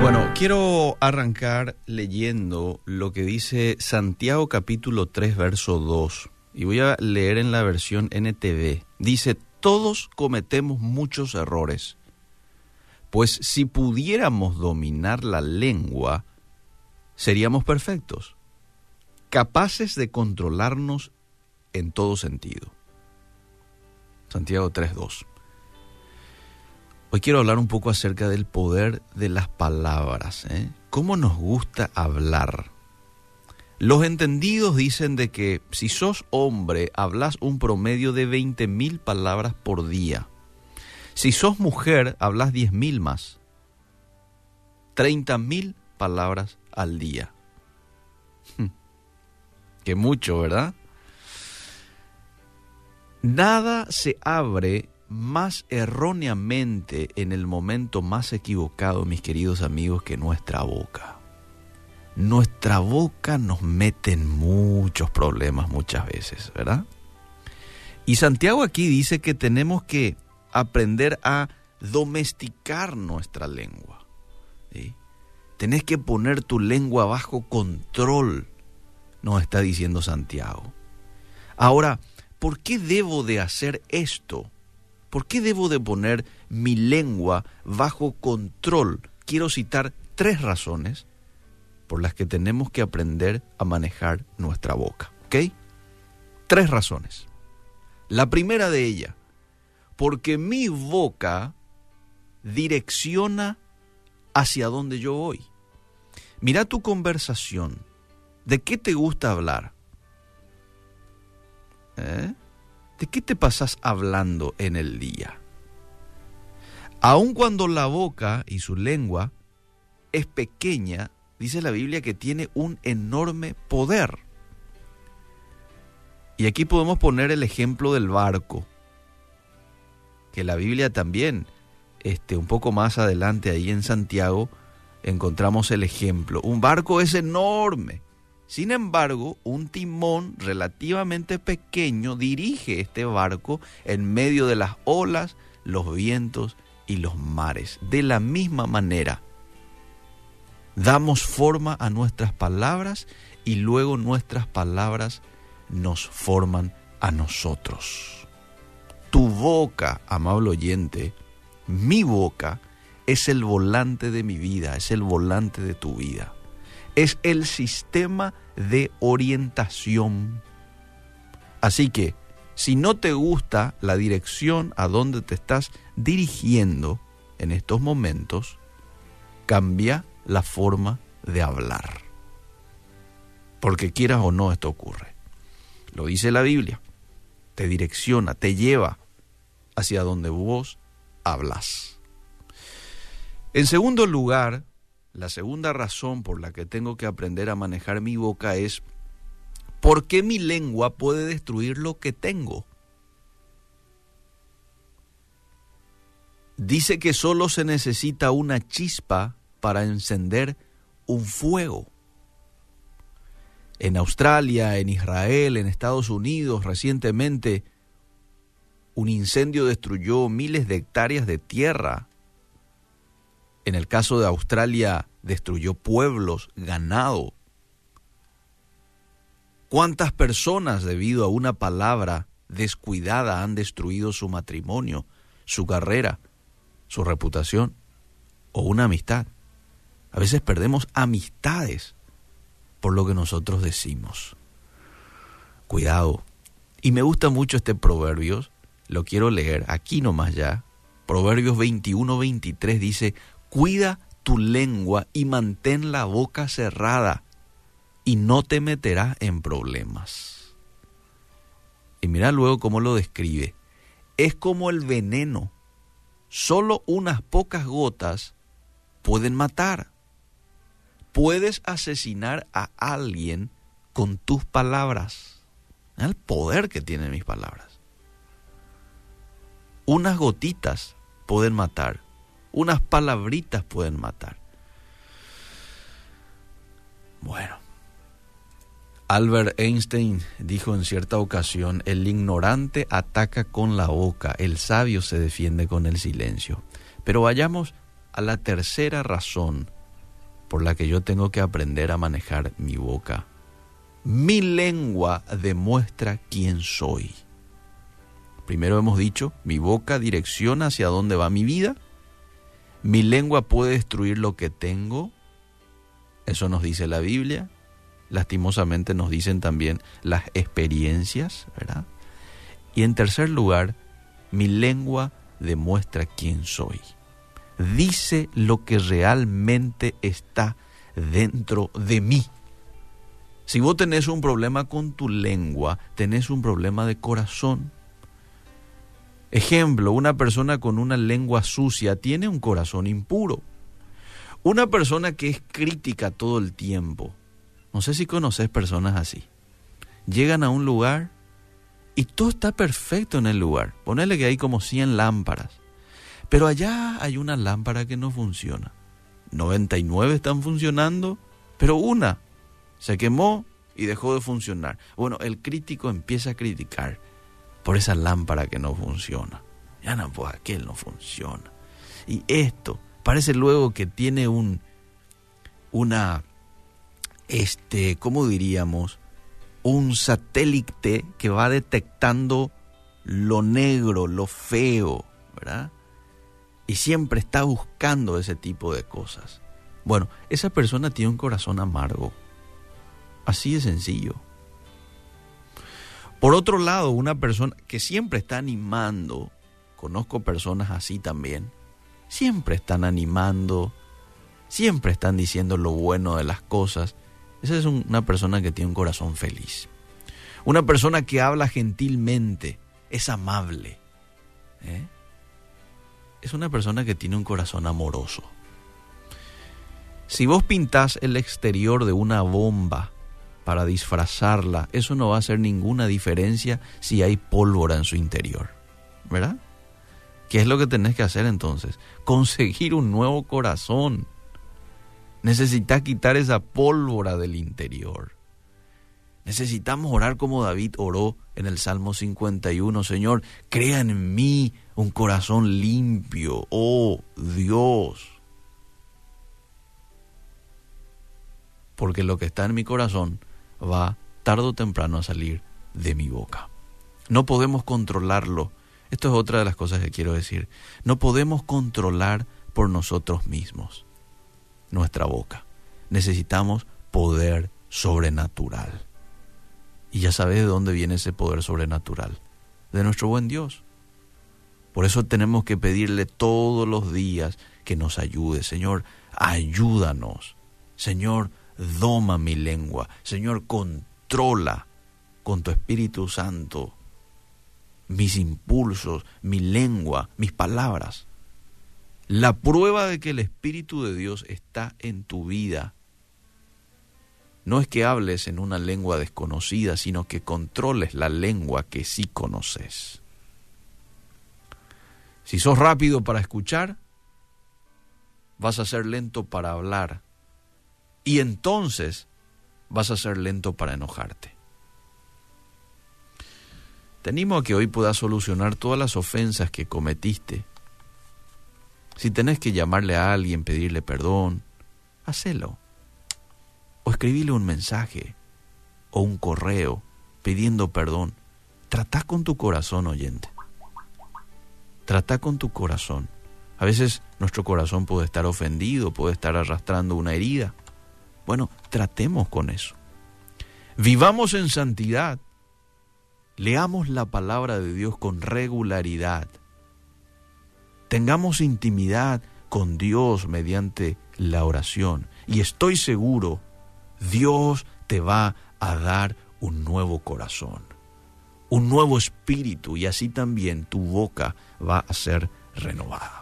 Bueno, quiero arrancar leyendo lo que dice Santiago capítulo 3, verso 2. Y voy a leer en la versión NTV. Dice, todos cometemos muchos errores, pues si pudiéramos dominar la lengua, seríamos perfectos, capaces de controlarnos en todo sentido. Santiago 3.2. Hoy quiero hablar un poco acerca del poder de las palabras. ¿eh? ¿Cómo nos gusta hablar? Los entendidos dicen de que si sos hombre, hablas un promedio de 20.000 palabras por día. Si sos mujer, hablas 10.000 más. 30.000 palabras al día. que mucho, ¿verdad? Nada se abre más erróneamente en el momento más equivocado, mis queridos amigos, que nuestra boca. Nuestra boca nos mete en muchos problemas muchas veces, ¿verdad? Y Santiago aquí dice que tenemos que aprender a domesticar nuestra lengua. ¿sí? Tenés que poner tu lengua bajo control, nos está diciendo Santiago. Ahora, ¿por qué debo de hacer esto? ¿Por qué debo de poner mi lengua bajo control? Quiero citar tres razones por las que tenemos que aprender a manejar nuestra boca. ¿Ok? Tres razones. La primera de ellas, porque mi boca direcciona hacia donde yo voy. Mira tu conversación. ¿De qué te gusta hablar? ¿Eh? ¿De qué te pasas hablando en el día? Aun cuando la boca y su lengua es pequeña, dice la Biblia que tiene un enorme poder. Y aquí podemos poner el ejemplo del barco, que la Biblia también, este, un poco más adelante ahí en Santiago, encontramos el ejemplo. Un barco es enorme, sin embargo, un timón relativamente pequeño dirige este barco en medio de las olas, los vientos y los mares. De la misma manera, damos forma a nuestras palabras y luego nuestras palabras nos forman a nosotros. Tu boca, amable oyente, mi boca, es el volante de mi vida, es el volante de tu vida es el sistema de orientación. Así que, si no te gusta la dirección a donde te estás dirigiendo en estos momentos, cambia la forma de hablar. Porque quieras o no, esto ocurre. Lo dice la Biblia. Te direcciona, te lleva hacia donde vos hablas. En segundo lugar, la segunda razón por la que tengo que aprender a manejar mi boca es ¿por qué mi lengua puede destruir lo que tengo? Dice que solo se necesita una chispa para encender un fuego. En Australia, en Israel, en Estados Unidos, recientemente, un incendio destruyó miles de hectáreas de tierra en el caso de Australia, destruyó pueblos, ganado. ¿Cuántas personas debido a una palabra descuidada han destruido su matrimonio, su carrera, su reputación o una amistad? A veces perdemos amistades por lo que nosotros decimos. Cuidado. Y me gusta mucho este proverbio, lo quiero leer aquí nomás ya. Proverbios 21-23 dice, Cuida tu lengua y mantén la boca cerrada y no te meterás en problemas. Y mira luego cómo lo describe. Es como el veneno. Solo unas pocas gotas pueden matar. Puedes asesinar a alguien con tus palabras. El poder que tienen mis palabras. Unas gotitas pueden matar unas palabritas pueden matar. Bueno, Albert Einstein dijo en cierta ocasión, el ignorante ataca con la boca, el sabio se defiende con el silencio. Pero vayamos a la tercera razón por la que yo tengo que aprender a manejar mi boca. Mi lengua demuestra quién soy. Primero hemos dicho, mi boca direcciona hacia dónde va mi vida. Mi lengua puede destruir lo que tengo. Eso nos dice la Biblia. Lastimosamente nos dicen también las experiencias, ¿verdad? Y en tercer lugar, mi lengua demuestra quién soy. Dice lo que realmente está dentro de mí. Si vos tenés un problema con tu lengua, tenés un problema de corazón. Ejemplo, una persona con una lengua sucia tiene un corazón impuro. Una persona que es crítica todo el tiempo. No sé si conoces personas así. Llegan a un lugar y todo está perfecto en el lugar. Ponele que hay como 100 lámparas. Pero allá hay una lámpara que no funciona. 99 están funcionando, pero una se quemó y dejó de funcionar. Bueno, el crítico empieza a criticar por esa lámpara que no funciona. Ya no, pues aquel no funciona. Y esto parece luego que tiene un, una, este, ¿cómo diríamos? Un satélite que va detectando lo negro, lo feo, ¿verdad? Y siempre está buscando ese tipo de cosas. Bueno, esa persona tiene un corazón amargo. Así de sencillo. Por otro lado, una persona que siempre está animando, conozco personas así también, siempre están animando, siempre están diciendo lo bueno de las cosas. Esa es una persona que tiene un corazón feliz. Una persona que habla gentilmente, es amable. ¿eh? Es una persona que tiene un corazón amoroso. Si vos pintás el exterior de una bomba para disfrazarla, eso no va a hacer ninguna diferencia si hay pólvora en su interior. ¿Verdad? ¿Qué es lo que tenés que hacer entonces? Conseguir un nuevo corazón. Necesitas quitar esa pólvora del interior. Necesitamos orar como David oró en el Salmo 51. Señor, crea en mí un corazón limpio. Oh Dios. Porque lo que está en mi corazón va tarde o temprano a salir de mi boca. No podemos controlarlo. Esto es otra de las cosas que quiero decir. No podemos controlar por nosotros mismos nuestra boca. Necesitamos poder sobrenatural. Y ya sabes de dónde viene ese poder sobrenatural. De nuestro buen Dios. Por eso tenemos que pedirle todos los días que nos ayude. Señor, ayúdanos. Señor, doma mi lengua. Señor, controla con tu Espíritu Santo mis impulsos, mi lengua, mis palabras. La prueba de que el Espíritu de Dios está en tu vida no es que hables en una lengua desconocida, sino que controles la lengua que sí conoces. Si sos rápido para escuchar, vas a ser lento para hablar y entonces vas a ser lento para enojarte. Te animo a que hoy puedas solucionar todas las ofensas que cometiste. Si tenés que llamarle a alguien, pedirle perdón, hacelo. O escribirle un mensaje o un correo pidiendo perdón. Trata con tu corazón, oyente. Trata con tu corazón. A veces nuestro corazón puede estar ofendido, puede estar arrastrando una herida. Bueno, tratemos con eso. Vivamos en santidad. Leamos la palabra de Dios con regularidad. Tengamos intimidad con Dios mediante la oración. Y estoy seguro, Dios te va a dar un nuevo corazón, un nuevo espíritu y así también tu boca va a ser renovada.